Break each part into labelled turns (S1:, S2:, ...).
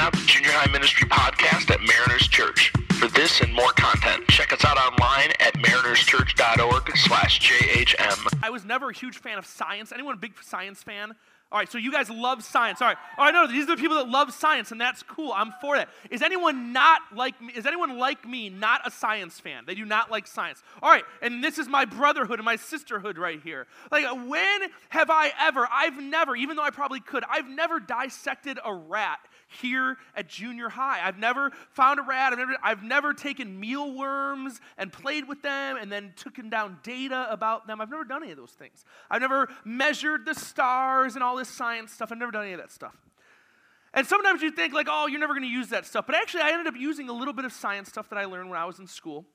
S1: out the Junior High Ministry Podcast at Mariners Church. For this and more content, check us out online at marinerschurch.org slash JHM.
S2: I was never a huge fan of science. Anyone a big science fan? All right, so you guys love science. All right, all right, no, these are the people that love science, and that's cool. I'm for that. Is anyone not like me? Is anyone like me not a science fan? They do not like science. All right, and this is my brotherhood and my sisterhood right here. Like, when have I ever, I've never, even though I probably could, I've never dissected a rat here at junior high. I've never found a rat. I've never, I've never taken mealworms and played with them and then taken down data about them. I've never done any of those things. I've never measured the stars and all this science stuff. I've never done any of that stuff. And sometimes you think, like, oh, you're never going to use that stuff. But actually, I ended up using a little bit of science stuff that I learned when I was in school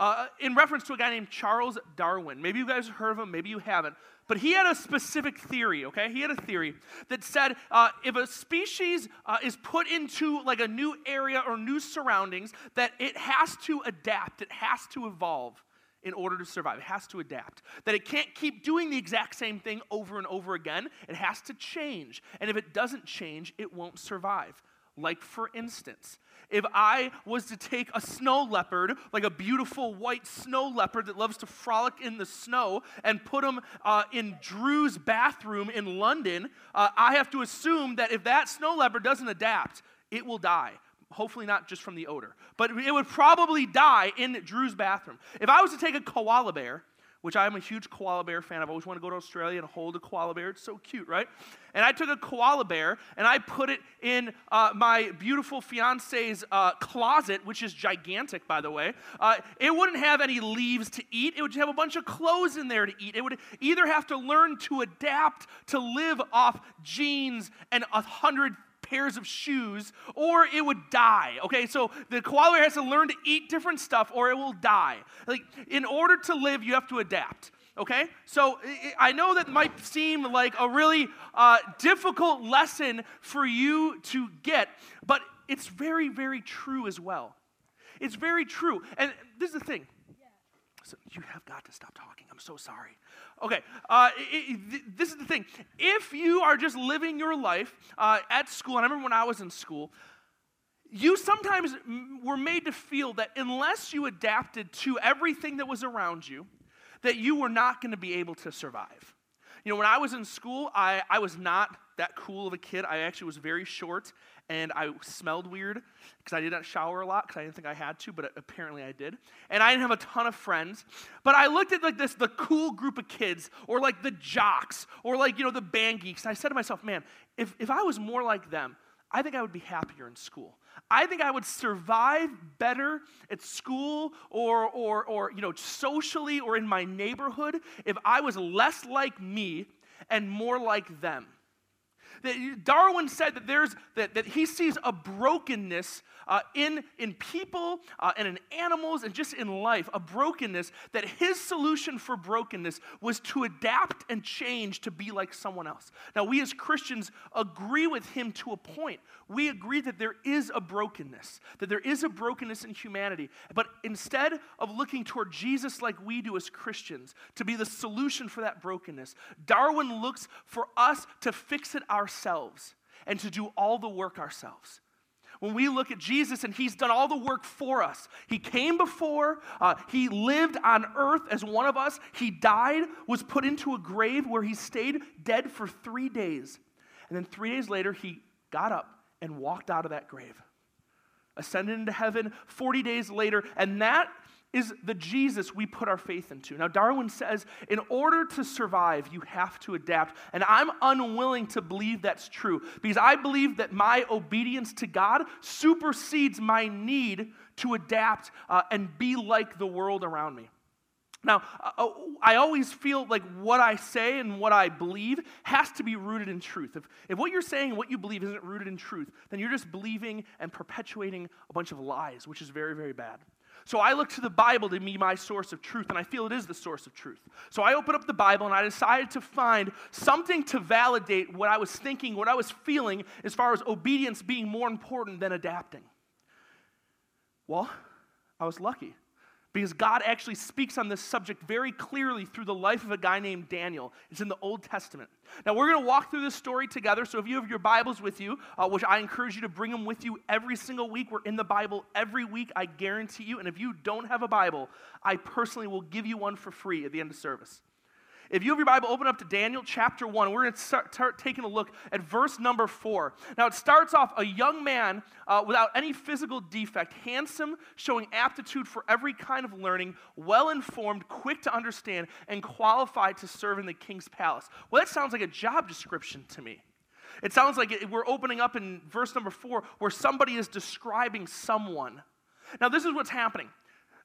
S2: uh, in reference to a guy named Charles Darwin. Maybe you guys have heard of him, maybe you haven't. But he had a specific theory, okay? He had a theory that said uh, if a species uh, is put into like a new area or new surroundings, that it has to adapt, it has to evolve in order to survive. It has to adapt. That it can't keep doing the exact same thing over and over again. It has to change. And if it doesn't change, it won't survive. Like, for instance, if I was to take a snow leopard, like a beautiful white snow leopard that loves to frolic in the snow, and put him uh, in Drew's bathroom in London, uh, I have to assume that if that snow leopard doesn't adapt, it will die. Hopefully, not just from the odor, but it would probably die in Drew's bathroom. If I was to take a koala bear which I'm a huge koala bear fan. I've always wanted to go to Australia and hold a koala bear. It's so cute, right? And I took a koala bear and I put it in uh, my beautiful fiance's uh, closet, which is gigantic, by the way. Uh, it wouldn't have any leaves to eat, it would have a bunch of clothes in there to eat. It would either have to learn to adapt to live off jeans and a hundred pairs of shoes or it would die. Okay, so the koala has to learn to eat different stuff or it will die. Like, in order to live, you have to adapt. Okay? So I know that might seem like a really uh, difficult lesson for you to get, but it's very, very true as well. It's very true. And this is the thing. So you have got to stop talking. I'm so sorry. Okay, uh, it, it, this is the thing. If you are just living your life uh, at school, and I remember when I was in school, you sometimes were made to feel that unless you adapted to everything that was around you, that you were not going to be able to survive. You know, when I was in school, I, I was not that cool of a kid. I actually was very short and I smelled weird because I did not shower a lot because I didn't think I had to, but apparently I did. And I didn't have a ton of friends. But I looked at like this, the cool group of kids, or like the jocks, or like, you know, the band geeks. And I said to myself, man, if, if I was more like them, I think I would be happier in school. I think I would survive better at school or, or, or you know, socially or in my neighborhood if I was less like me and more like them. That Darwin said that, there's, that, that he sees a brokenness uh, in, in people uh, and in animals and just in life, a brokenness, that his solution for brokenness was to adapt and change to be like someone else. Now, we as Christians agree with him to a point. We agree that there is a brokenness, that there is a brokenness in humanity. But instead of looking toward Jesus like we do as Christians to be the solution for that brokenness, Darwin looks for us to fix it ourselves ourselves and to do all the work ourselves. When we look at Jesus and he's done all the work for us, he came before, uh, he lived on earth as one of us, he died, was put into a grave where he stayed dead for three days. And then three days later, he got up and walked out of that grave, ascended into heaven 40 days later, and that is the Jesus we put our faith into. Now, Darwin says, in order to survive, you have to adapt. And I'm unwilling to believe that's true because I believe that my obedience to God supersedes my need to adapt uh, and be like the world around me. Now, uh, uh, I always feel like what I say and what I believe has to be rooted in truth. If, if what you're saying and what you believe isn't rooted in truth, then you're just believing and perpetuating a bunch of lies, which is very, very bad. So I look to the Bible to be my source of truth, and I feel it is the source of truth. So I open up the Bible and I decided to find something to validate what I was thinking, what I was feeling, as far as obedience being more important than adapting. Well, I was lucky because God actually speaks on this subject very clearly through the life of a guy named Daniel. It's in the Old Testament. Now, we're going to walk through this story together. So, if you have your Bibles with you, uh, which I encourage you to bring them with you every single week, we're in the Bible every week, I guarantee you. And if you don't have a Bible, I personally will give you one for free at the end of service. If you have your Bible, open up to Daniel chapter 1. We're going to start, start taking a look at verse number 4. Now, it starts off a young man uh, without any physical defect, handsome, showing aptitude for every kind of learning, well informed, quick to understand, and qualified to serve in the king's palace. Well, that sounds like a job description to me. It sounds like we're opening up in verse number 4 where somebody is describing someone. Now, this is what's happening.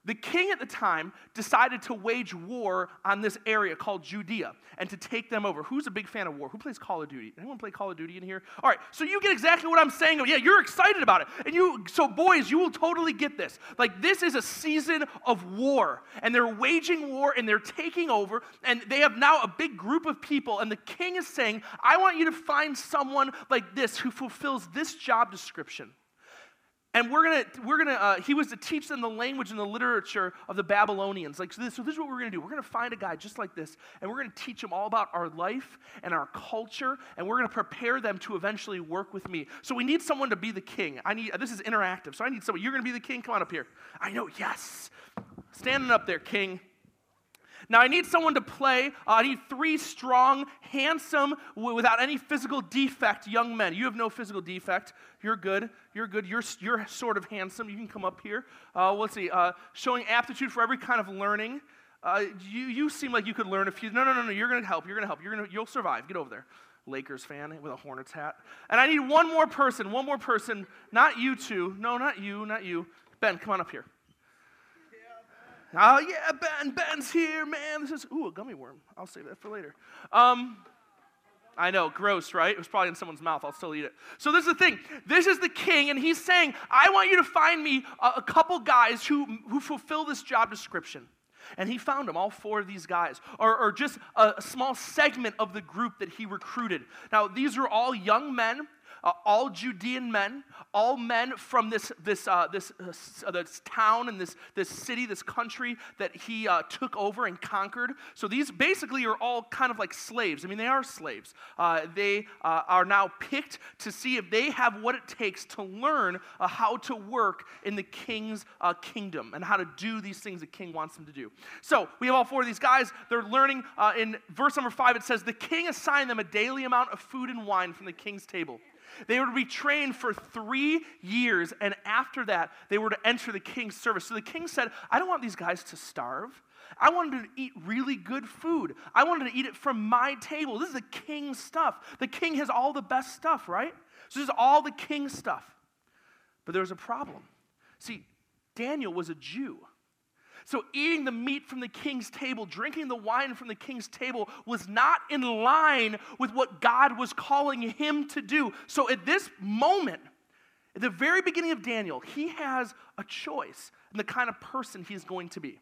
S2: The king at the time decided to wage war on this area called Judea and to take them over. Who's a big fan of war? Who plays Call of Duty? Anyone play Call of Duty in here? All right, so you get exactly what I'm saying. Yeah, you're excited about it. And you so boys, you will totally get this. Like this is a season of war and they're waging war and they're taking over and they have now a big group of people and the king is saying, "I want you to find someone like this who fulfills this job description." And we're gonna, we're gonna, uh, he was to teach them the language and the literature of the Babylonians. Like, so this, so this is what we're gonna do. We're gonna find a guy just like this, and we're gonna teach him all about our life and our culture, and we're gonna prepare them to eventually work with me. So we need someone to be the king. I need, this is interactive, so I need someone. You're gonna be the king? Come on up here. I know, yes. Standing up there, king. Now, I need someone to play. Uh, I need three strong, handsome, without any physical defect young men. You have no physical defect. You're good. You're good. You're, you're sort of handsome. You can come up here. Uh, let's see. Uh, showing aptitude for every kind of learning. Uh, you, you seem like you could learn a few. No, no, no, no. You're going to help. You're going to help. You're gonna, you'll survive. Get over there. Lakers fan with a Hornets hat. And I need one more person. One more person. Not you two. No, not you. Not you. Ben, come on up here. Oh, yeah, Ben, Ben's here, man. This is, ooh, a gummy worm. I'll save that for later. Um, I know, gross, right? It was probably in someone's mouth. I'll still eat it. So this is the thing. This is the king, and he's saying, I want you to find me a, a couple guys who, who fulfill this job description. And he found them, all four of these guys, or, or just a, a small segment of the group that he recruited. Now, these are all young men uh, all Judean men, all men from this, this, uh, this, uh, this town and this, this city, this country that he uh, took over and conquered. So these basically are all kind of like slaves. I mean, they are slaves. Uh, they uh, are now picked to see if they have what it takes to learn how to work in the king's kingdom and how to do these things the king wants them to do. So we have all four of these guys. They're learning. in verse number five, it says, The king assigned them a daily amount of food and wine from the king's table. They were to be trained for three years, and after that, they were to enter the king's service. So the king said, I don't want these guys to starve. I wanted to eat really good food. I wanted to eat it from my table. This is the king's stuff. The king has all the best stuff, right? So this is all the king's stuff. But there was a problem. See, Daniel was a Jew. So, eating the meat from the king's table, drinking the wine from the king's table was not in line with what God was calling him to do. So, at this moment, at the very beginning of Daniel, he has a choice in the kind of person he's going to be.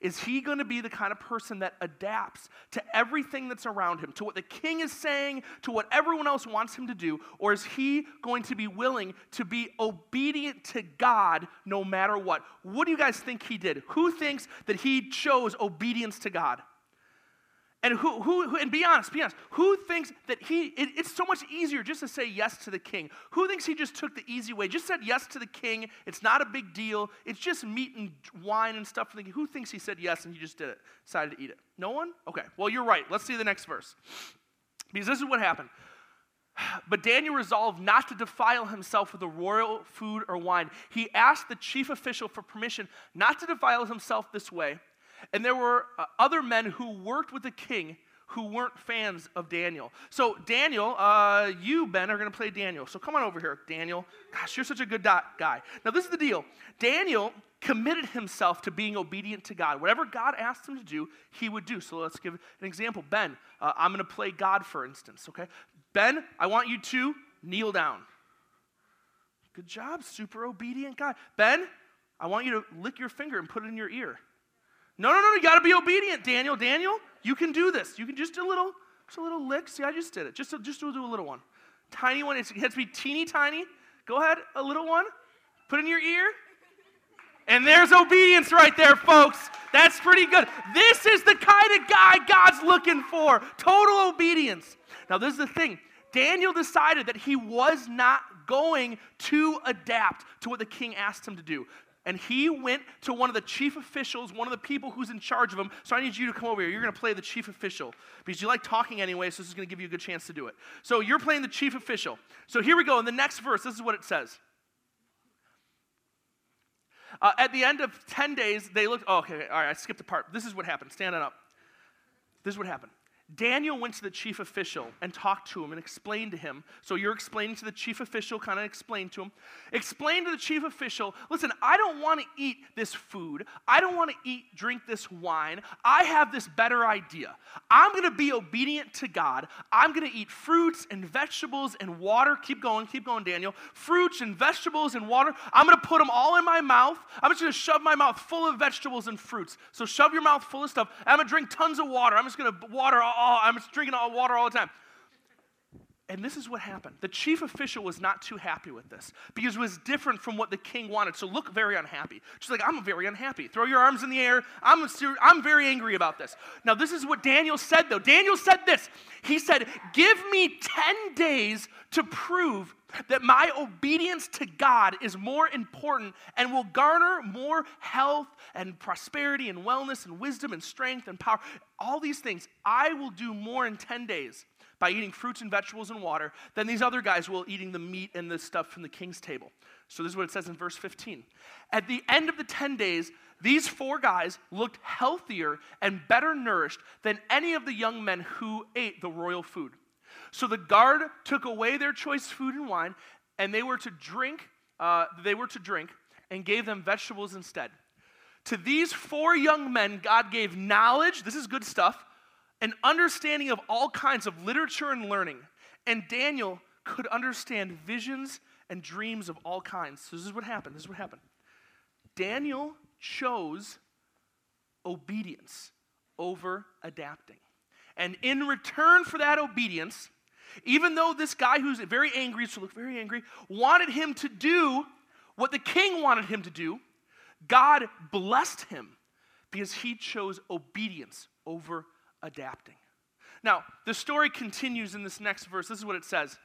S2: Is he going to be the kind of person that adapts to everything that's around him, to what the king is saying, to what everyone else wants him to do? Or is he going to be willing to be obedient to God no matter what? What do you guys think he did? Who thinks that he chose obedience to God? And who, who, who, and be honest, be honest, who thinks that he, it, it's so much easier just to say yes to the king? Who thinks he just took the easy way, just said yes to the king? It's not a big deal. It's just meat and wine and stuff. Who thinks he said yes and he just did it, decided to eat it? No one? Okay, well, you're right. Let's see the next verse. Because this is what happened. But Daniel resolved not to defile himself with the royal food or wine. He asked the chief official for permission not to defile himself this way and there were uh, other men who worked with the king who weren't fans of Daniel. So, Daniel, uh, you, Ben, are going to play Daniel. So, come on over here, Daniel. Gosh, you're such a good guy. Now, this is the deal Daniel committed himself to being obedient to God. Whatever God asked him to do, he would do. So, let's give an example. Ben, uh, I'm going to play God, for instance, okay? Ben, I want you to kneel down. Good job, super obedient guy. Ben, I want you to lick your finger and put it in your ear. No, no, no, you got to be obedient, Daniel. Daniel, you can do this. You can just do a little, just a little lick. See, I just did it. Just, just do, do a little one. Tiny one. It has to be teeny tiny. Go ahead, a little one. Put in your ear. And there's obedience right there, folks. That's pretty good. This is the kind of guy God's looking for total obedience. Now, this is the thing Daniel decided that he was not going to adapt to what the king asked him to do. And he went to one of the chief officials, one of the people who's in charge of him. So I need you to come over here. You're going to play the chief official because you like talking anyway, so this is going to give you a good chance to do it. So you're playing the chief official. So here we go. In the next verse, this is what it says. Uh, at the end of 10 days, they looked. Oh, okay, all right, I skipped a part. This is what happened. Stand up. This is what happened. Daniel went to the chief official and talked to him and explained to him. So you're explaining to the chief official, kind of explain to him. Explain to the chief official, listen, I don't want to eat this food. I don't want to eat, drink this wine. I have this better idea. I'm going to be obedient to God. I'm going to eat fruits and vegetables and water. Keep going, keep going, Daniel. Fruits and vegetables and water. I'm going to put them all in my mouth. I'm just going to shove my mouth full of vegetables and fruits. So shove your mouth full of stuff. I'm going to drink tons of water. I'm just going to water all I'm drinking all water all the time. And this is what happened. The chief official was not too happy with this because it was different from what the king wanted. So look very unhappy. She's like, I'm very unhappy. Throw your arms in the air. I'm, I'm very angry about this. Now, this is what Daniel said, though. Daniel said this. He said, Give me 10 days to prove that my obedience to God is more important and will garner more health and prosperity and wellness and wisdom and strength and power. All these things, I will do more in 10 days by eating fruits and vegetables and water than these other guys will eating the meat and the stuff from the king's table. So this is what it says in verse 15. At the end of the 10 days, these four guys looked healthier and better nourished than any of the young men who ate the royal food. So the guard took away their choice food and wine, and they were to drink, uh, they were to drink, and gave them vegetables instead. To these four young men, God gave knowledge, this is good stuff, an understanding of all kinds of literature and learning. And Daniel could understand visions and dreams of all kinds. So this is what happened. This is what happened. Daniel chose obedience over adapting. And in return for that obedience, even though this guy who's very angry, so look very angry, wanted him to do what the king wanted him to do, God blessed him because he chose obedience over adapting. Now, the story continues in this next verse. This is what it says.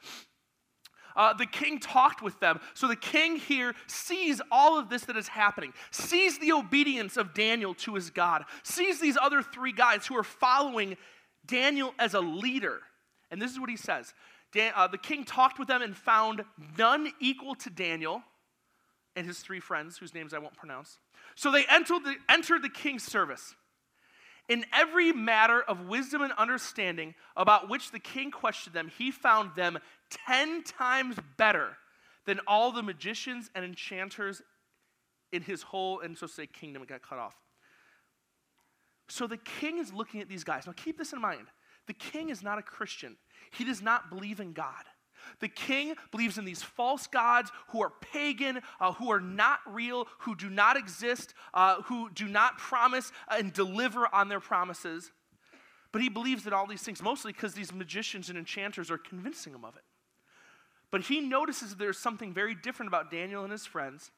S2: Uh, the king talked with them. So the king here sees all of this that is happening, sees the obedience of Daniel to his God, sees these other three guys who are following Daniel as a leader. And this is what he says Dan, uh, The king talked with them and found none equal to Daniel and his three friends, whose names I won't pronounce. So they entered the, entered the king's service. In every matter of wisdom and understanding about which the king questioned them, he found them ten times better than all the magicians and enchanters in his whole, and so say, kingdom. It got cut off. So the king is looking at these guys. Now keep this in mind. The king is not a Christian, he does not believe in God. The king believes in these false gods who are pagan, uh, who are not real, who do not exist, uh, who do not promise and deliver on their promises. But he believes in all these things, mostly because these magicians and enchanters are convincing him of it. But he notices there's something very different about Daniel and his friends.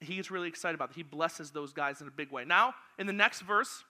S2: He gets really excited about it. He blesses those guys in a big way. Now, in the next verse,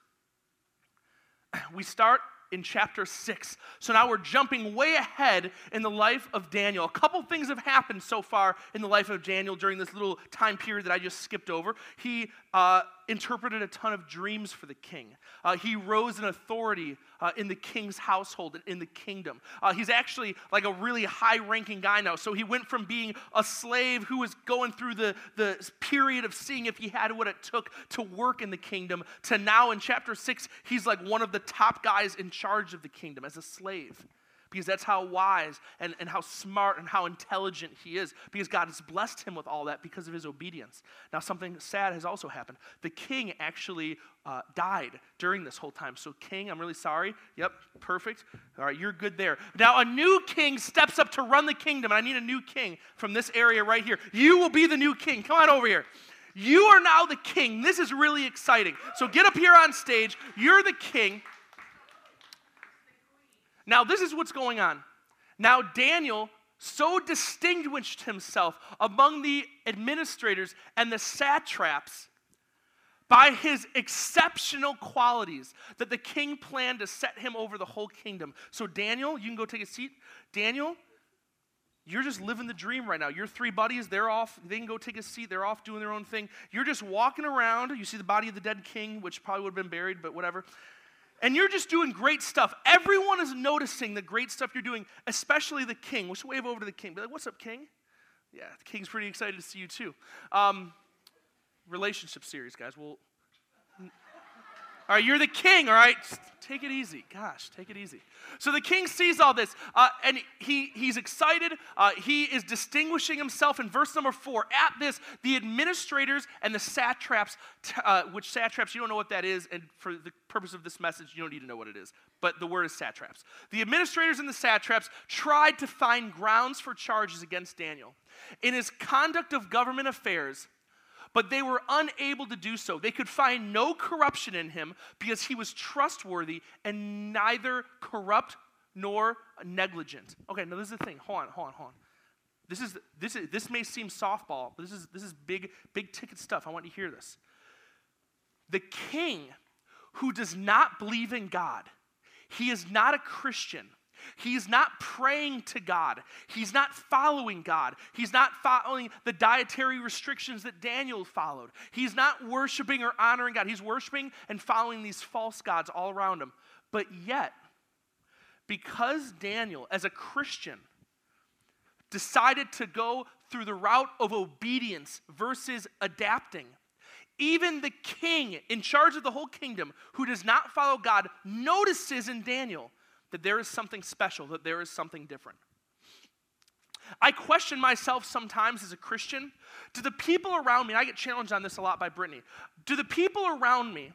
S2: we start in chapter 6. So now we're jumping way ahead in the life of Daniel. A couple things have happened so far in the life of Daniel during this little time period that I just skipped over. He uh, interpreted a ton of dreams for the king. Uh, he rose in authority uh, in the king's household in the kingdom. Uh, he's actually like a really high ranking guy now. So he went from being a slave who was going through the, the period of seeing if he had what it took to work in the kingdom to now in chapter 6, he's like one of the top guys in charge of the kingdom as a slave because that's how wise and, and how smart and how intelligent he is, because God has blessed him with all that because of his obedience. Now, something sad has also happened. The king actually uh, died during this whole time. So, king, I'm really sorry. Yep, perfect. All right, you're good there. Now, a new king steps up to run the kingdom, and I need a new king from this area right here. You will be the new king. Come on over here. You are now the king. This is really exciting. So, get up here on stage. You're the king. Now, this is what's going on. Now, Daniel so distinguished himself among the administrators and the satraps by his exceptional qualities that the king planned to set him over the whole kingdom. So, Daniel, you can go take a seat. Daniel, you're just living the dream right now. Your three buddies, they're off. They can go take a seat. They're off doing their own thing. You're just walking around. You see the body of the dead king, which probably would have been buried, but whatever. And you're just doing great stuff. Everyone is noticing the great stuff you're doing, especially the king. Let's wave over to the king. Be like, what's up, king? Yeah, the king's pretty excited to see you too. Um, relationship series, guys. We'll all right, you're the king, all right? Take it easy. Gosh, take it easy. So the king sees all this, uh, and he, he's excited. Uh, he is distinguishing himself in verse number four. At this, the administrators and the satraps, uh, which satraps, you don't know what that is, and for the purpose of this message, you don't need to know what it is, but the word is satraps. The administrators and the satraps tried to find grounds for charges against Daniel. In his conduct of government affairs, but they were unable to do so. They could find no corruption in him because he was trustworthy and neither corrupt nor negligent. Okay, now this is the thing. Hold on, hold on, hold on. This is this is this may seem softball, but this is this is big big ticket stuff. I want you to hear this. The king who does not believe in God, he is not a Christian He's not praying to God. He's not following God. He's not following the dietary restrictions that Daniel followed. He's not worshiping or honoring God. He's worshiping and following these false gods all around him. But yet, because Daniel, as a Christian, decided to go through the route of obedience versus adapting, even the king in charge of the whole kingdom who does not follow God notices in Daniel that there is something special, that there is something different. I question myself sometimes as a Christian. Do the people around me, I get challenged on this a lot by Brittany, do the people around me,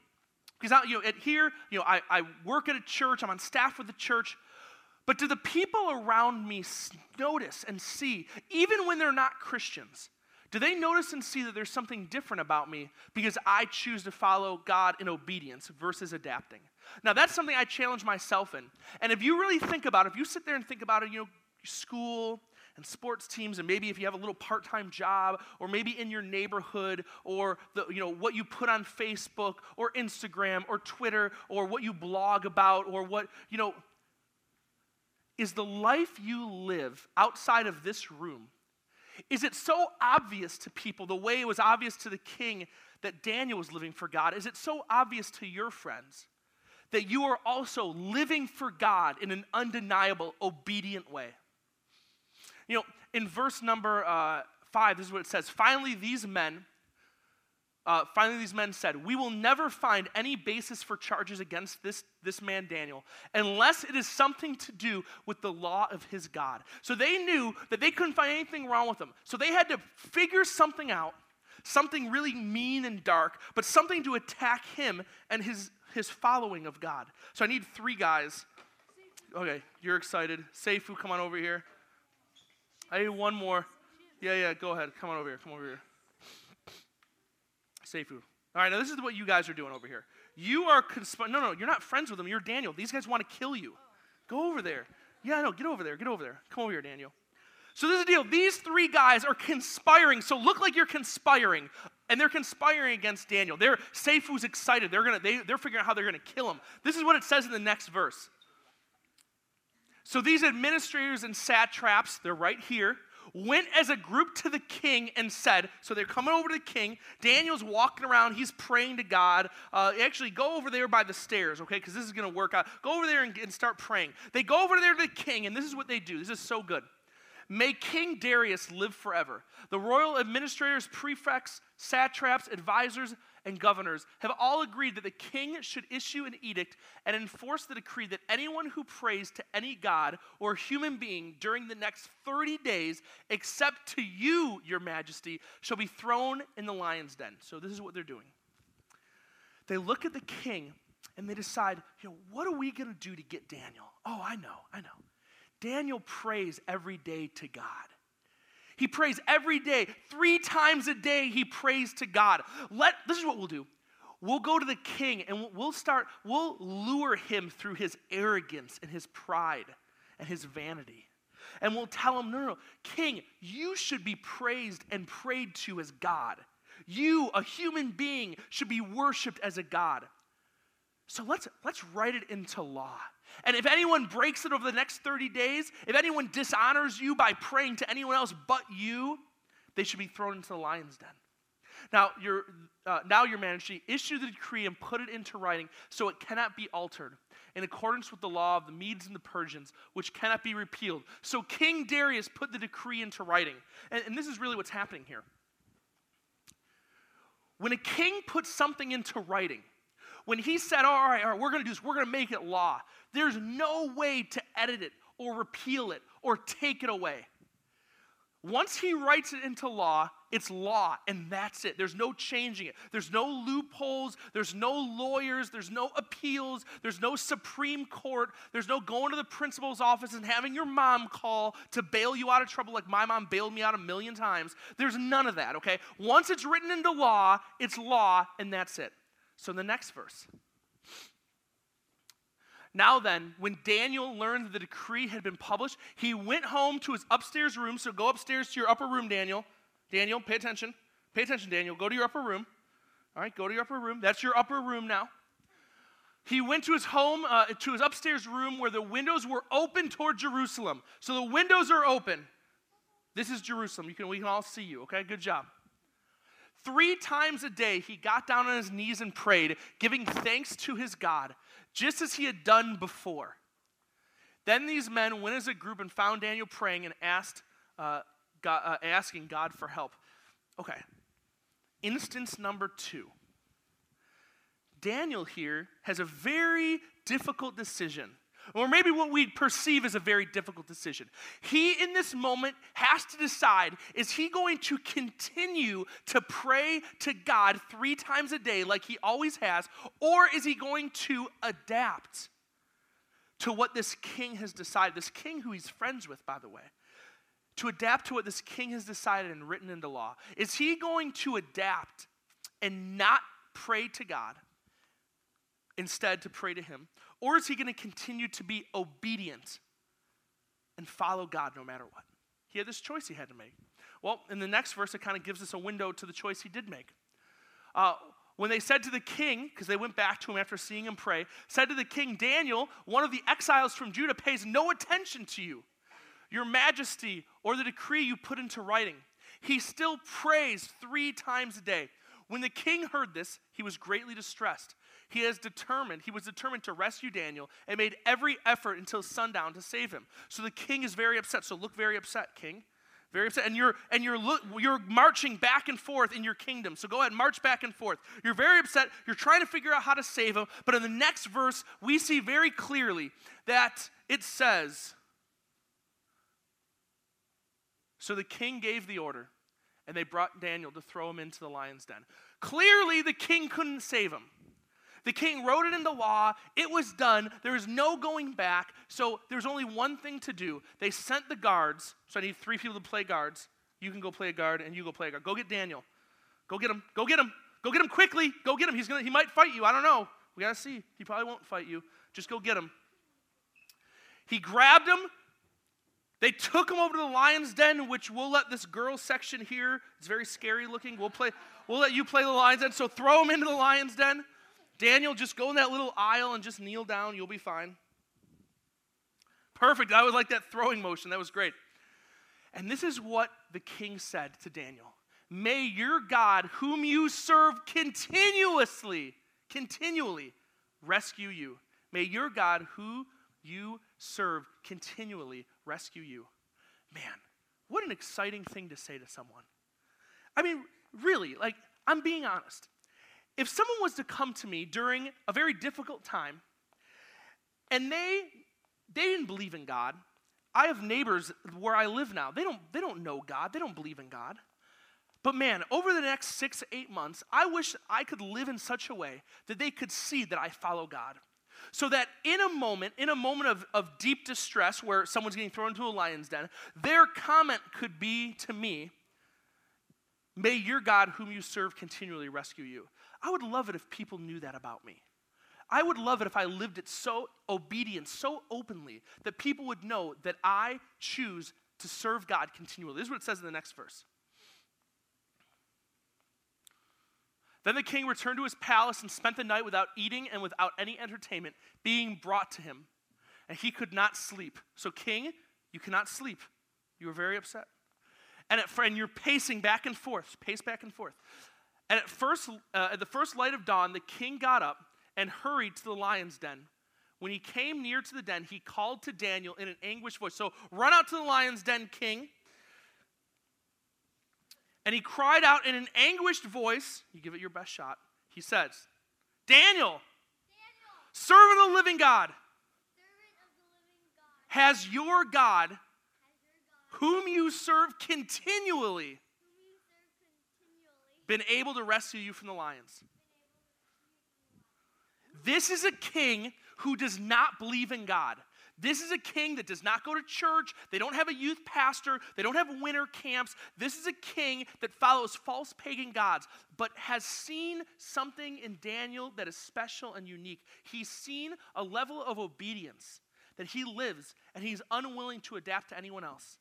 S2: because I, you know, here, you know, I, I work at a church, I'm on staff with the church, but do the people around me notice and see, even when they're not Christians, do they notice and see that there's something different about me because I choose to follow God in obedience versus adapting? Now, that's something I challenge myself in. And if you really think about it, if you sit there and think about it, you know, school and sports teams, and maybe if you have a little part time job, or maybe in your neighborhood, or the, you know, what you put on Facebook, or Instagram, or Twitter, or what you blog about, or what, you know, is the life you live outside of this room is it so obvious to people the way it was obvious to the king that Daniel was living for God? Is it so obvious to your friends that you are also living for God in an undeniable, obedient way? You know, in verse number uh, five, this is what it says Finally, these men uh, finally, these men said, We will never find any basis for charges against this, this man Daniel unless it is something to do with the law of his God. So they knew that they couldn't find anything wrong with him. So they had to figure something out, something really mean and dark, but something to attack him and his, his following of God. So I need three guys. Okay, you're excited. Seifu, come on over here. I need one more. Yeah, yeah, go ahead. Come on over here. Come over here. Seifu. All right, now this is what you guys are doing over here. You are conspiring. No, no, you're not friends with them. You're Daniel. These guys want to kill you. Go over there. Yeah, no, get over there. Get over there. Come over here, Daniel. So this is the deal. These three guys are conspiring. So look like you're conspiring. And they're conspiring against Daniel. They're Seifu's excited. They're gonna they, they're figuring out how they're gonna kill him. This is what it says in the next verse. So these administrators and satraps, they're right here went as a group to the king and said, so they're coming over to the king. Daniel's walking around, he's praying to God. Uh, actually, go over there by the stairs, okay, because this is going to work out. Go over there and, and start praying. They go over there to the king, and this is what they do. This is so good. May King Darius live forever. The royal administrators, prefects, satraps, advisors, and governors have all agreed that the king should issue an edict and enforce the decree that anyone who prays to any god or human being during the next 30 days, except to you, your majesty, shall be thrown in the lion's den. So, this is what they're doing. They look at the king and they decide, you know, what are we going to do to get Daniel? Oh, I know, I know. Daniel prays every day to God. He prays every day, three times a day, he prays to God. Let, this is what we'll do. We'll go to the king and we'll start, we'll lure him through his arrogance and his pride and his vanity. and we'll tell him, no, no, no, King, you should be praised and prayed to as God. You, a human being, should be worshiped as a God. So let's, let's write it into law. And if anyone breaks it over the next 30 days, if anyone dishonors you by praying to anyone else but you, they should be thrown into the lion's den. Now, your, uh, now your majesty, issue the decree and put it into writing so it cannot be altered, in accordance with the law of the Medes and the Persians, which cannot be repealed. So King Darius put the decree into writing. And, and this is really what's happening here. When a king puts something into writing, when he said, all right, all right, we're going to do this, we're going to make it law, there's no way to edit it or repeal it or take it away. Once he writes it into law, it's law, and that's it. There's no changing it. There's no loopholes. There's no lawyers. There's no appeals. There's no Supreme Court. There's no going to the principal's office and having your mom call to bail you out of trouble like my mom bailed me out a million times. There's none of that, okay? Once it's written into law, it's law, and that's it. So the next verse. Now then, when Daniel learned that the decree had been published, he went home to his upstairs room. So go upstairs to your upper room, Daniel. Daniel, pay attention. Pay attention, Daniel. Go to your upper room. All right, go to your upper room. That's your upper room now. He went to his home, uh, to his upstairs room where the windows were open toward Jerusalem. So the windows are open. This is Jerusalem. You can, we can all see you, okay? Good job. Three times a day, he got down on his knees and prayed, giving thanks to his God just as he had done before. Then these men went as a group and found Daniel praying and asked, uh, God, uh, asking God for help. Okay, instance number two. Daniel here has a very difficult decision, or maybe what we perceive as a very difficult decision. He, in this moment, has to decide is he going to continue to pray to God three times a day like he always has, or is he going to adapt to what this king has decided? This king who he's friends with, by the way to adapt to what this king has decided and written into law? Is he going to adapt and not pray to God, instead to pray to him? Or is he going to continue to be obedient and follow God no matter what? He had this choice he had to make. Well, in the next verse, it kind of gives us a window to the choice he did make. Uh, when they said to the king, because they went back to him after seeing him pray, said to the king, Daniel, one of the exiles from Judah, pays no attention to you your majesty, or the decree you put into writing. He still prays three times a day. When the king heard this, he was greatly distressed. He has determined, he was determined to rescue Daniel and made every effort until sundown to save him. So the king is very upset. So look very upset, king. Very upset. And you're and you're look, you're marching back and forth in your kingdom. So go ahead, march back and forth. You're very upset. You're trying to figure out how to save him. But in the next verse, we see very clearly that it says, so the king gave the order, and they brought Daniel to throw him into the lion's den. Clearly, the king couldn't save him. The king wrote it in the law. It was done. There is no going back. So there's only one thing to do. They sent the guards. So I need three people to play guards. You can go play a guard, and you go play a guard. Go get Daniel. Go get him. Go get him. Go get him quickly. Go get him. He's gonna. He might fight you. I don't know. We gotta see. He probably won't fight you. Just go get him. He grabbed him, they took him over to the lion's den, which we'll let this girl section here. It's very scary looking. We'll play. We'll let you play the lion's den. So throw him into the lion's den. Daniel, just go in that little aisle and just kneel down. You'll be fine. Perfect. I would like that throwing motion. That was great. And this is what the king said to Daniel May your God, whom you serve continuously, continually rescue you. May your God, who you serve continually rescue you. Man, what an exciting thing to say to someone. I mean, really, like, I'm being honest. If someone was to come to me during a very difficult time and they they didn't believe in God, I have neighbors where I live now. They don't they don't know God. They don't believe in God. But man, over the next 6 8 months, I wish I could live in such a way that they could see that I follow God. So that in a moment, in a moment of, of deep distress where someone's getting thrown into a lion's den, their comment could be to me, May your God, whom you serve, continually rescue you. I would love it if people knew that about me. I would love it if I lived it so obedient, so openly, that people would know that I choose to serve God continually. This is what it says in the next verse. Then the king returned to his palace and spent the night without eating and without any entertainment being brought to him. And he could not sleep. So, king, you cannot sleep. You are very upset. And, at, and you're pacing back and forth, pace back and forth. And at first, uh, at the first light of dawn, the king got up and hurried to the lion's den. When he came near to the den, he called to Daniel in an anguished voice. So, run out to the lion's den, king. And he cried out in an anguished voice. You give it your best shot. He says, Daniel, Daniel servant of the living God, has your God, whom you serve continually, been able to rescue you from the lions? This is a king who does not believe in God. This is a king that does not go to church. They don't have a youth pastor. They don't have winter camps. This is a king that follows false pagan gods, but has seen something in Daniel that is special and unique. He's seen a level of obedience that he lives, and he's unwilling to adapt to anyone else.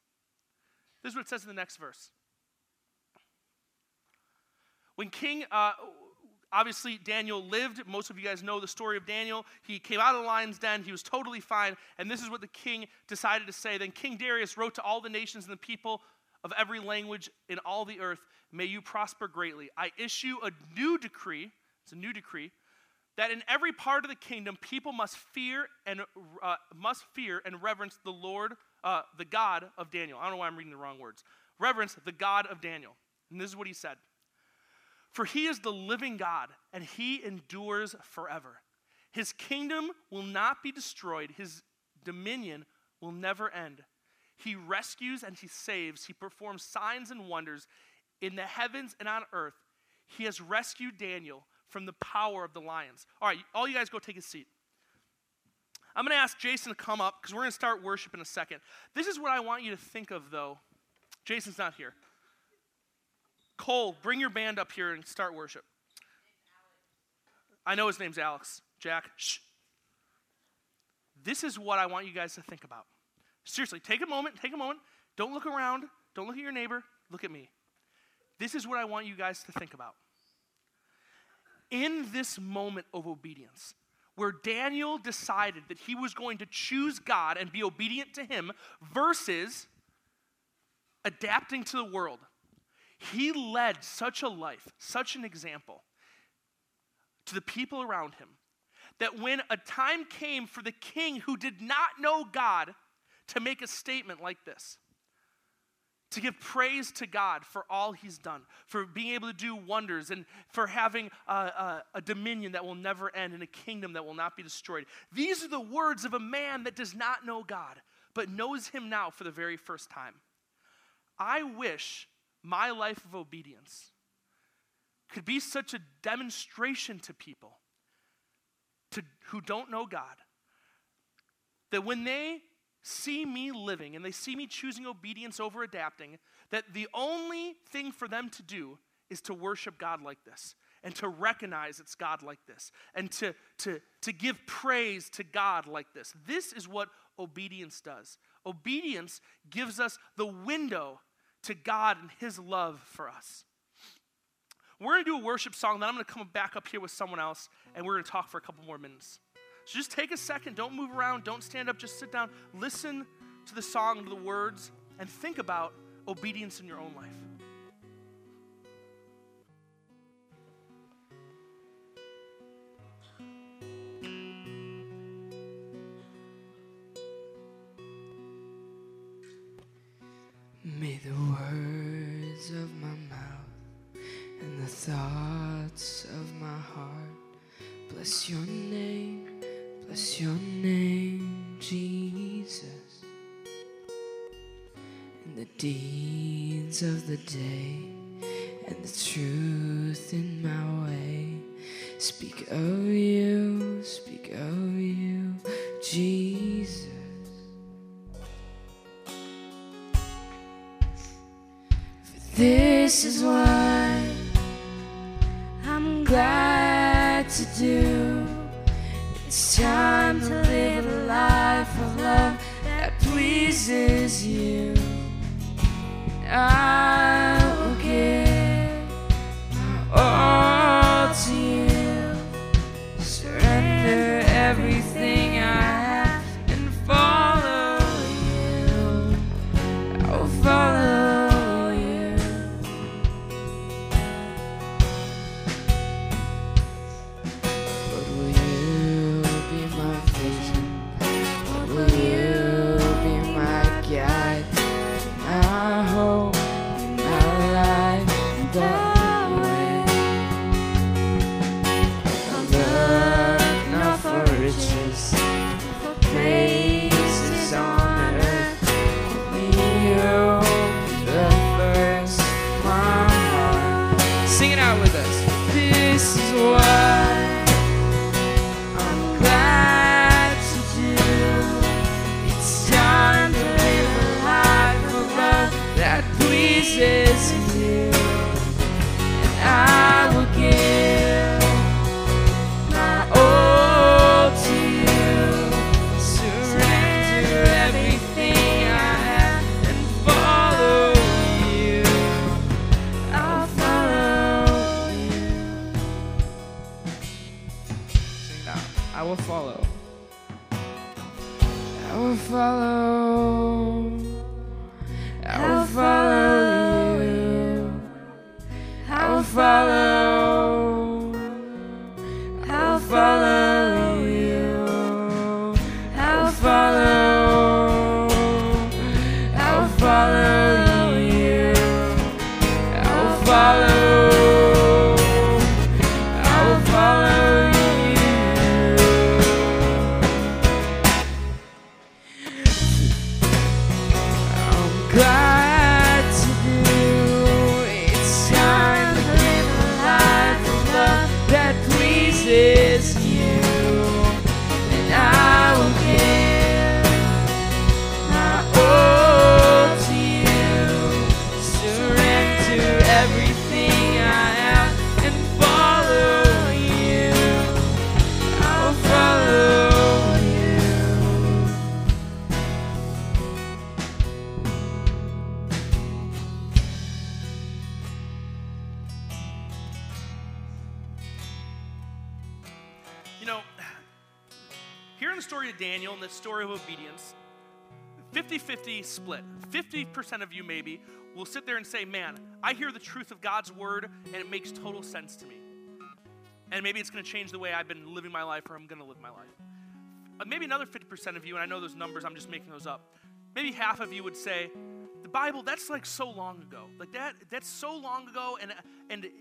S2: This is what it says in the next verse. When King, uh, Obviously, Daniel lived. Most of you guys know the story of Daniel. He came out of the lion's den. He was totally fine. And this is what the king decided to say. Then King Darius wrote to all the nations and the people of every language in all the earth May you prosper greatly. I issue a new decree. It's a new decree that in every part of the kingdom people must fear and uh, must fear and reverence the Lord, uh, the God of Daniel. I don't know why I'm reading the wrong words. Reverence the God of Daniel. And this is what he said. For he is the living God, and he endures forever. His kingdom will not be destroyed, his dominion will never end. He rescues and he saves, he performs signs and wonders in the heavens and on earth. He has rescued Daniel from the power of the lions. All right, all you guys go take a seat. I'm going to ask Jason to come up because we're going to start worship in a second. This is what I want you to think of, though. Jason's not here. Cole, bring your band up here and start worship. I know his name's Alex. Jack, shh. This is what I want you guys to think about. Seriously, take a moment, take a moment. Don't look around, don't look at your neighbor, look at me. This is what I want you guys to think about. In this moment of obedience, where Daniel decided that he was going to choose God and be obedient to him versus adapting to the world, he led such a life, such an example to the people around him that when a time came for the king who did not know God to make a statement like this, to give praise to God for all he's done, for being able to do wonders, and for having a, a, a, dominion that will never end and a kingdom that will not be destroyed. These are the words of a man that does not know God, but knows him now for the very first time. I wish my life of obedience could be such a demonstration to people to, who don't know God that when they see me living and they see me choosing obedience over adapting, that the only thing for them to do is to worship God like this and to recognize it's God like this and to, to, to give praise to God like this. This is what obedience does. Obedience gives us the window to God and His love for us. We're going to do a worship song, then I'm going to come back up here with someone else, and we're going to talk for a couple more minutes. So just take a second, don't move around, don't stand up, just sit down, listen to the song, to the words, and think about obedience in your own life.
S3: This is what I'm glad to do. It's time to live a life of love that pleases you. I
S2: 50 50 split. 50% of you, maybe, will sit there and say, Man, I hear the truth of God's word and it makes total sense to me. And maybe it's going to change the way I've been living my life or I'm going to live my life. Uh, maybe another 50% of you, and I know those numbers, I'm just making those up. Maybe half of you would say, the Bible, that's like so long ago. Like that, that's so long ago, and and it,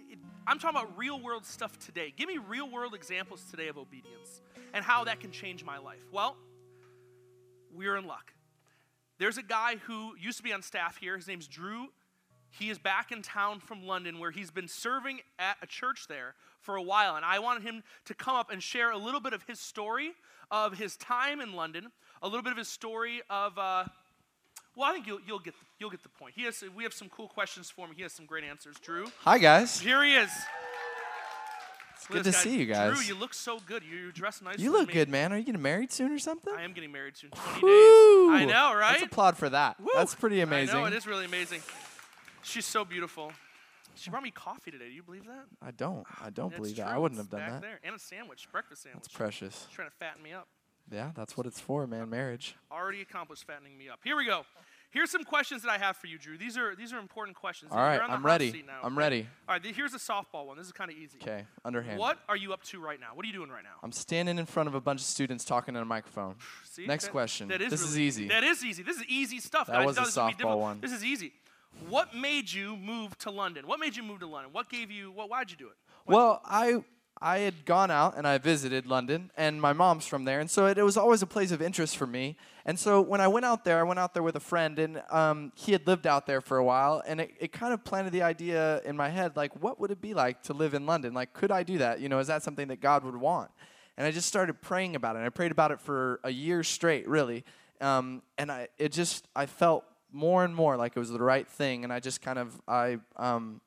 S2: I'm talking about real world stuff today. Give me real world examples today of obedience and how that can change my life. Well, we're in luck. There's a guy who used to be on staff here. His name's Drew. He is back in town from London where he's been serving at a church there for a while. And I wanted him to come up and share a little bit of his story of his time in London, a little bit of his story of, uh, well, I think you'll, you'll, get the, you'll get the point. He has, we have some cool questions for him. He has some great answers. Drew,
S4: Hi, guys.
S2: here he is.
S4: It's good to
S2: this
S4: see you guys.
S2: Drew, you look so good. You, you dress nice.
S4: You look good, man. Are you getting married soon or something?
S2: I am getting married soon. 20
S4: Woo!
S2: days. I know, right?
S4: Let's applaud for that.
S2: Woo!
S4: That's pretty amazing.
S2: I know, it is really amazing. She's so beautiful. She brought me coffee today. Do you believe that?
S4: I don't. I don't believe that. I wouldn't
S2: It's
S4: have done
S2: back
S4: that.
S2: There. And a sandwich, breakfast sandwich.
S4: That's precious.
S2: She's trying to fatten me up.
S4: Yeah, that's what it's for, man. Marriage.
S2: Already accomplished fattening me up. Here we go. Here's some questions that I have for you, Drew. These are these are important questions.
S4: All right,
S2: You're on the
S4: I'm ready.
S2: now,
S4: I'm ready.
S2: All right, here's a softball one. This is kind of easy.
S4: Okay, underhand.
S2: What are you up to right now? What are you doing right now?
S4: I'm standing in front of a bunch of students talking in a microphone.
S2: See?
S4: Next
S2: That-
S4: question.
S2: That is
S4: This is easy.
S2: That is easy. This is easy stuff.
S4: That was a
S2: this is gonna be
S4: softball one.
S2: This is easy. What made you move to London? What made you move to London? What gave you? What? Why'd you do it? Why'd
S4: Well, I I had gone out and I visited London, and my mom's from there, and so it, it was always a place of interest for me. And so when I went out there, I went out there with a friend, and um, he had lived out there for a while, and it, it kind of planted the idea in my head, like, what would it be like to live in London? Like, could I do that? You know, is that something that God would want? And I just started praying about it. And I prayed about it for a year straight, really. Um, and I, it just, I felt more and more like it was the right thing. And I just kind of, I, um,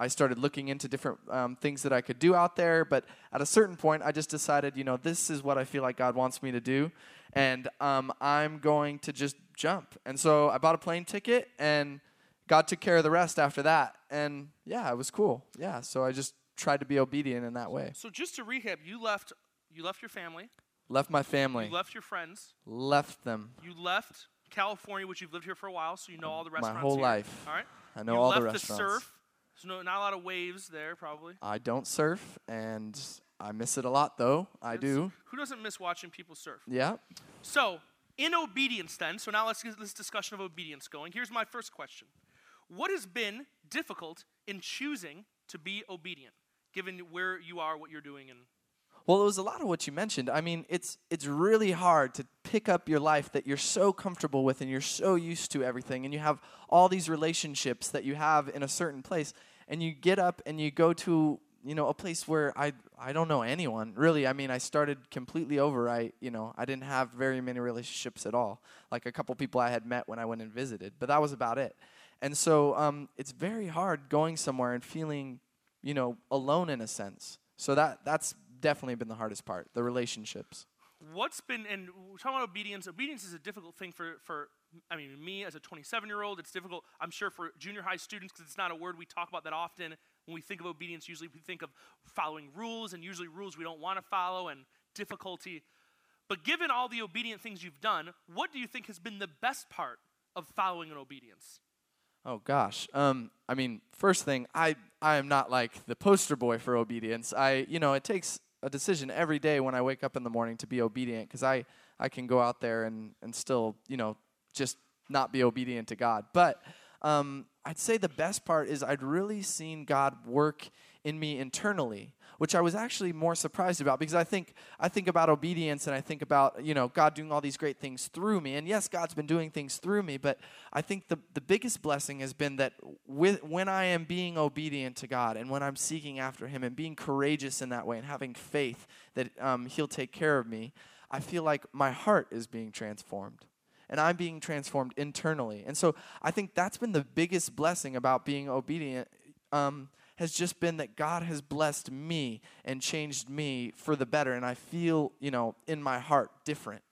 S4: I started looking into different um, things that I could do out there. But at a certain point, I just decided, you know, this is what I feel like God wants me to do. And um, I'm going to just jump. And so I bought a plane ticket and God took care of the rest after that. And yeah, it was cool. Yeah. So I just tried to be obedient in that way.
S2: So just to recap, you left you left your family,
S4: Left my family,
S2: you left your friends,
S4: left them.
S2: you left California, which you've lived here for a while, so you know all the restaurants.
S4: My whole
S2: here.
S4: life.
S2: All right.
S4: I know
S2: you
S4: all
S2: left
S4: the restaurants.
S2: surf. So no, not a lot of waves there, probably.
S4: I don't surf, and I miss it a lot, though. I do.
S2: Who doesn't miss watching people surf?
S4: Yeah.
S2: So, in obedience, then, so now let's get this discussion of obedience going. Here's my first question What has been difficult in choosing to be obedient, given where you are, what you're doing, and
S4: Well, it was a lot of what you mentioned. I mean, it's it's really hard to pick up your life that you're so comfortable with and you're so used to everything and you have all these relationships that you have in a certain place and you get up and you go to, you know, a place where I I don't know anyone. Really, I mean, I started completely over. I, you know, I didn't have very many relationships at all. Like a couple people I had met when I went and visited, but that was about it. And so um, it's very hard going somewhere and feeling, you know, alone in a sense. So that that's definitely been the hardest part, the relationships.
S2: what's been and we're talking about obedience obedience is a difficult thing for for i mean me as a 27 year old it's difficult i'm sure for junior high students because it's not a word we talk about that often when we think of obedience usually we think of following rules and usually rules we don't want to follow and difficulty but given all the obedient things you've done what do you think has been the best part of following an obedience
S4: Oh gosh. Um, I mean, first thing, I I am not like the poster boy for obedience. I, you know, it takes a decision every day when I wake up in the morning to be obedient because I I can go out there and and still, you know, just not be obedient to God. But um, I'd say the best part is I'd really seen God work in me internally, which I was actually more surprised about because I think I think about obedience and I think about you know God doing all these great things through me, and yes, God's been doing things through me, but I think the the biggest blessing has been that with when I am being obedient to God and when I'm seeking after Him and being courageous in that way and having faith that um, He'll take care of me, I feel like my heart is being transformed and I'm being transformed internally. And so I think that's been the biggest blessing about being obedient. Um, has just been that God has blessed me and changed me for the better, and I feel, you know, in my heart different.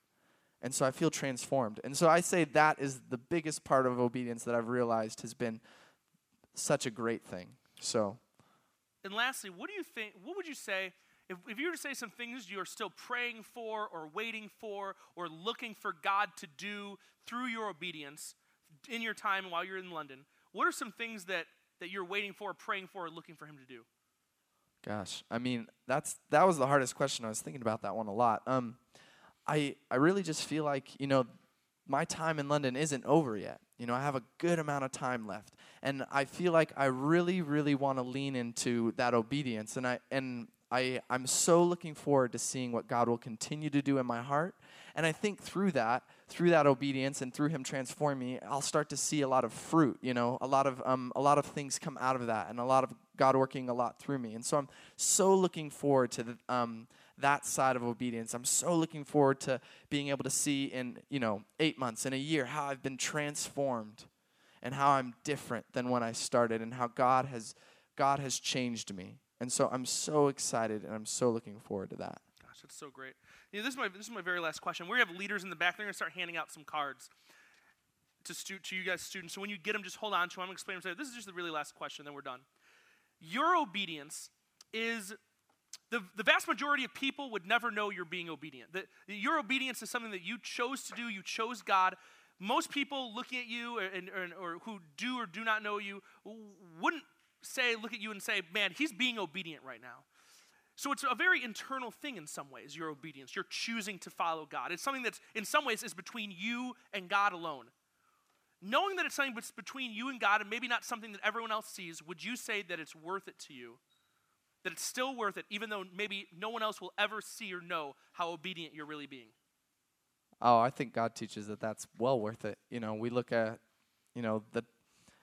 S4: And so I feel transformed. And so I say that is the biggest part of obedience that I've realized has been such a great thing. So,
S2: and lastly what do you think what would you say if, if you were to say some things you're still praying for or waiting for or looking for god to do through your obedience in your time while you're in london what are some things that that you're waiting for praying for or looking for him to do
S4: Gosh, I mean, that's that was the hardest question. I was thinking about that one a lot. Um, I I really just feel like you know, my time in London isn't over yet. You know, I have a good amount of time left, and I feel like I really, really want to lean into that obedience. And I and I I'm so looking forward to seeing what God will continue to do in my heart. And I think through that, through that obedience and through Him transforming me, I'll start to see a lot of fruit. You know, a lot of um, a lot of things come out of that, and a lot of God working a lot through me. And so I'm so looking forward to the, um, that side of obedience. I'm so looking forward to being able to see in you know eight months, in a year, how I've been transformed, and how I'm different than when I started, and how God has God has changed me. And so I'm so excited, and I'm so looking forward to that.
S2: gosh that's so great. You know, this is my this is my very last question. We have leaders in the back. They're going to start handing out some cards to, stu- to you guys students. So when you get them just hold on to them i'm to explain them. This is just the really last question then we're done. Your obedience is the, the vast majority of people would never know you're being obedient. That your obedience is something that you chose to do, you chose God. Most people looking at you and, or who do or do not know you wouldn't say, look at you and say, man, he's being obedient right now. So it's a very internal thing in some ways, your obedience. You're choosing to follow God. It's something that's in some ways is between you and God alone. Knowing that it's something that's between you and God and maybe not something that everyone else sees, would you say that it's worth it to you? That it's still worth it, even though maybe no one else will ever see or know how obedient you're really being?
S4: Oh, I think God teaches that that's well worth it. You know, we look at, you know, that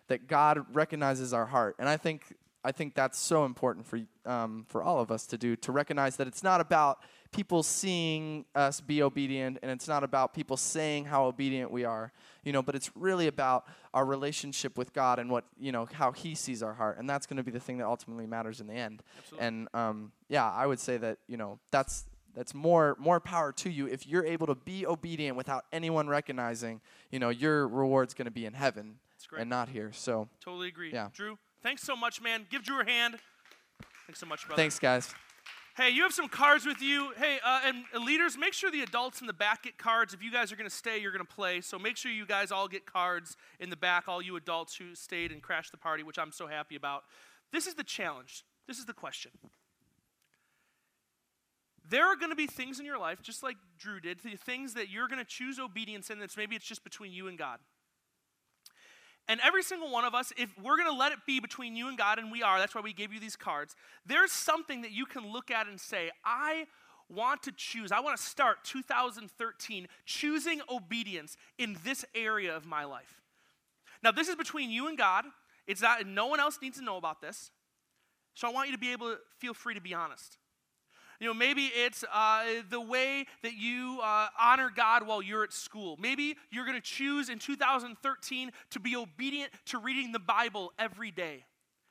S4: that God recognizes our heart, and I think I think that's so important for um, for all of us to do to recognize that it's not about people seeing us be obedient, and it's not about people saying how obedient we are, you know. But it's really about our relationship with God and what you know how He sees our heart, and that's going to be the thing that ultimately matters in the end.
S2: Absolutely.
S4: And um, yeah, I would say that you know that's that's more more power to you if you're able to be obedient without anyone recognizing. You know, your reward's going to be in heaven. And not here. So
S2: Totally agree.
S4: Yeah.
S2: Drew, thanks so much, man. Give Drew a hand. Thanks so much, brother.
S4: thanks, guys.
S2: Hey, you have some cards with you. Hey, uh, and uh, leaders, make sure the adults in the back get cards. If you guys are going to stay, you're going to play. So make sure you guys all get cards in the back, all you adults who stayed and crashed the party, which I'm so happy about. This is the challenge. This is the question. There are going to be things in your life, just like Drew did, the things that you're going to choose obedience in that's maybe it's just between you and God. And every single one of us, if we're going to let it be between you and God, and we are, that's why we gave you these cards, there's something that you can look at and say, I want to choose, I want to start 2013 choosing obedience in this area of my life. Now, this is between you and God. It's not, no one else needs to know about this. So I want you to be able to feel free to be honest. You know, maybe it's uh, the way that you uh, honor God while you're at school. Maybe you're going to choose in 2013 to be obedient to reading the Bible every day,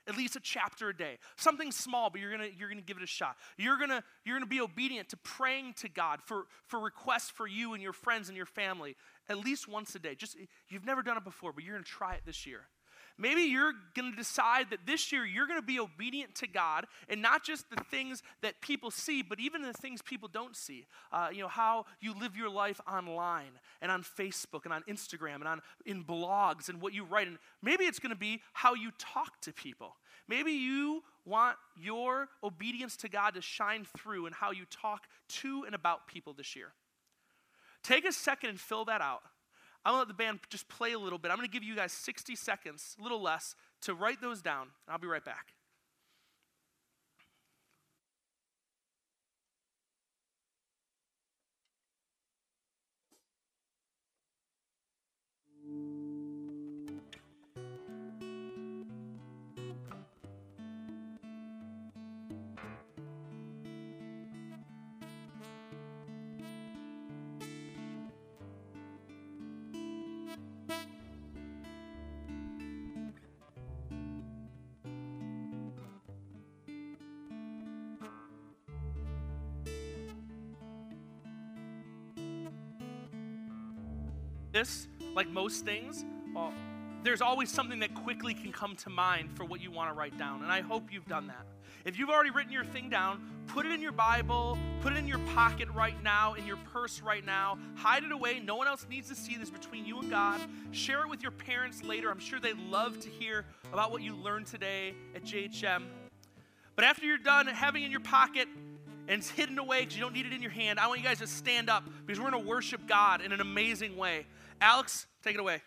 S2: at least a chapter a day. Something small, but you're going to you're going to give it a shot. You're going to you're going to be obedient to praying to God for for requests for you and your friends and your family at least once a day. Just you've never done it before, but you're going to try it this year. Maybe you're going to decide that this year you're going to be obedient to God and not just the things that people see, but even the things people don't see. Uh, you know, how you live your life online and on Facebook and on Instagram and on in blogs and what you write. And maybe it's going to be how you talk to people. Maybe you want your obedience to God to shine through in how you talk to and about people this year. Take a second and fill that out. I'm gonna let the band just play a little bit. I'm gonna give you guys 60 seconds, a little less, to write those down. And I'll be right back. Like most things, well, there's always something that quickly can come to mind for what you want to write down. And I hope you've done that. If you've already written your thing down, put it in your Bible, put it in your pocket right now, in your purse right now, hide it away. No one else needs to see this between you and God. Share it with your parents later. I'm sure they'd love to hear about what you learned today at JHM. But after you're done having in your pocket and it's hidden away because you don't need it in your hand, I want you guys to stand up because we're going to worship God in an amazing way. Alex, take it away.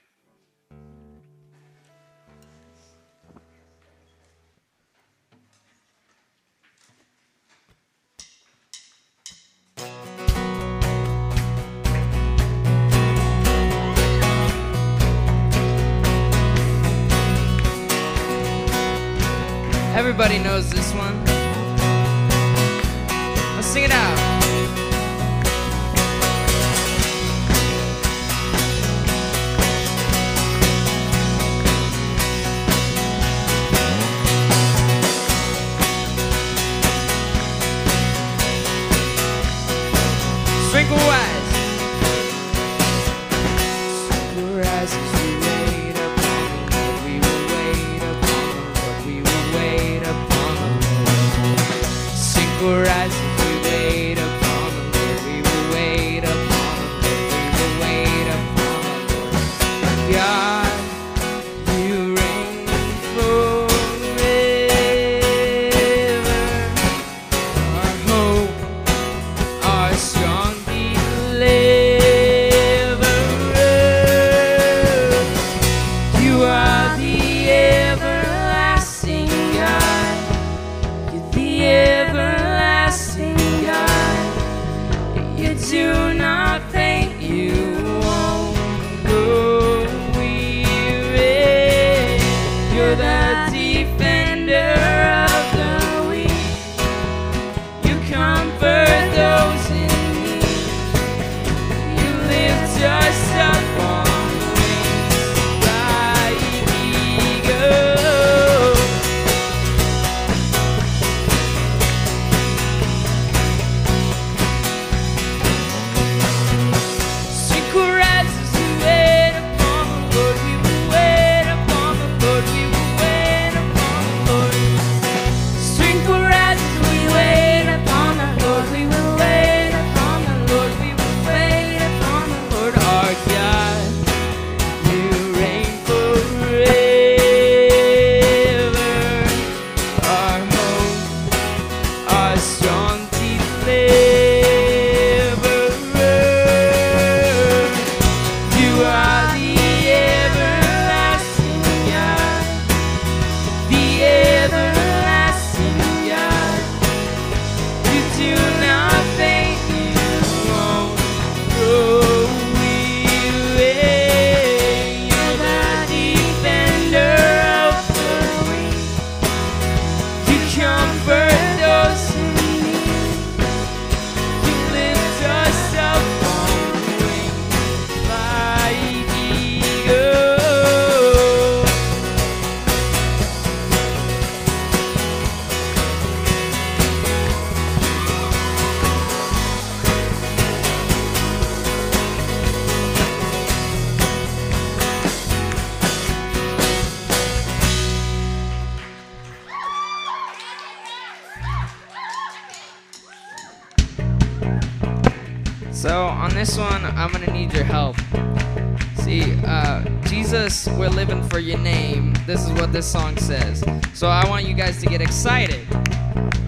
S3: Everybody knows this this one, I'm gonna need your help. See, uh, Jesus, we're living for your name. This is what this song says. So I want you guys to get excited.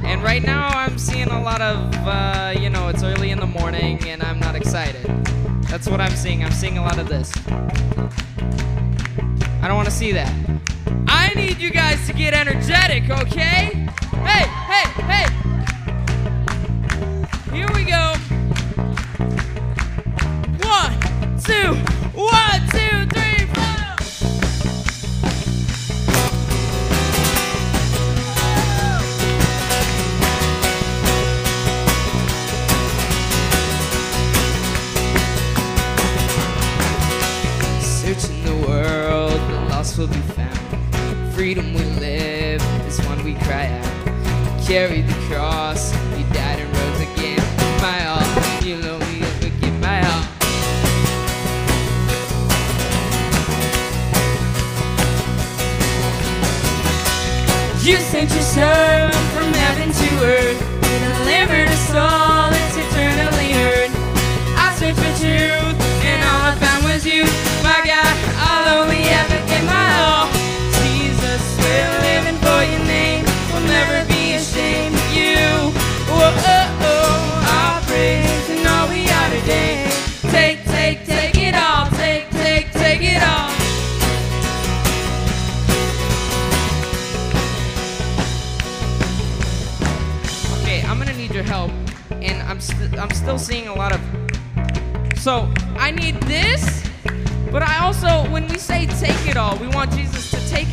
S3: And right now, I'm seeing a lot of, uh, you know, it's early in the morning and I'm not excited. That's what I'm seeing. I'm seeing a lot of this. I don't want to see that. I need you guys to get energetic, okay? Hey, hey, hey! Sue.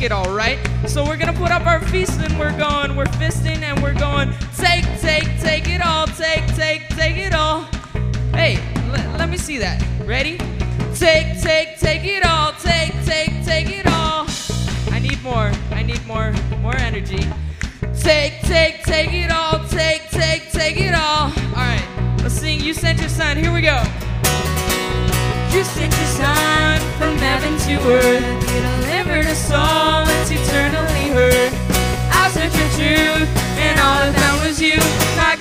S3: it all, right? So we're gonna put up our feast and we're going, we're fisting and we're going, take, take, take it all, take, take, take it all. Hey, l- let me see that. Ready? Take, take, take it all, take, take, take it all. I need more, I need more, more energy. Take, take, take it all, take, take, take it all. All right, let's sing You Sent Your Son. Here we go to sit his son from heaven to earth. You delivered a soul that's eternally heard. I searched for truth, and all I found was you. My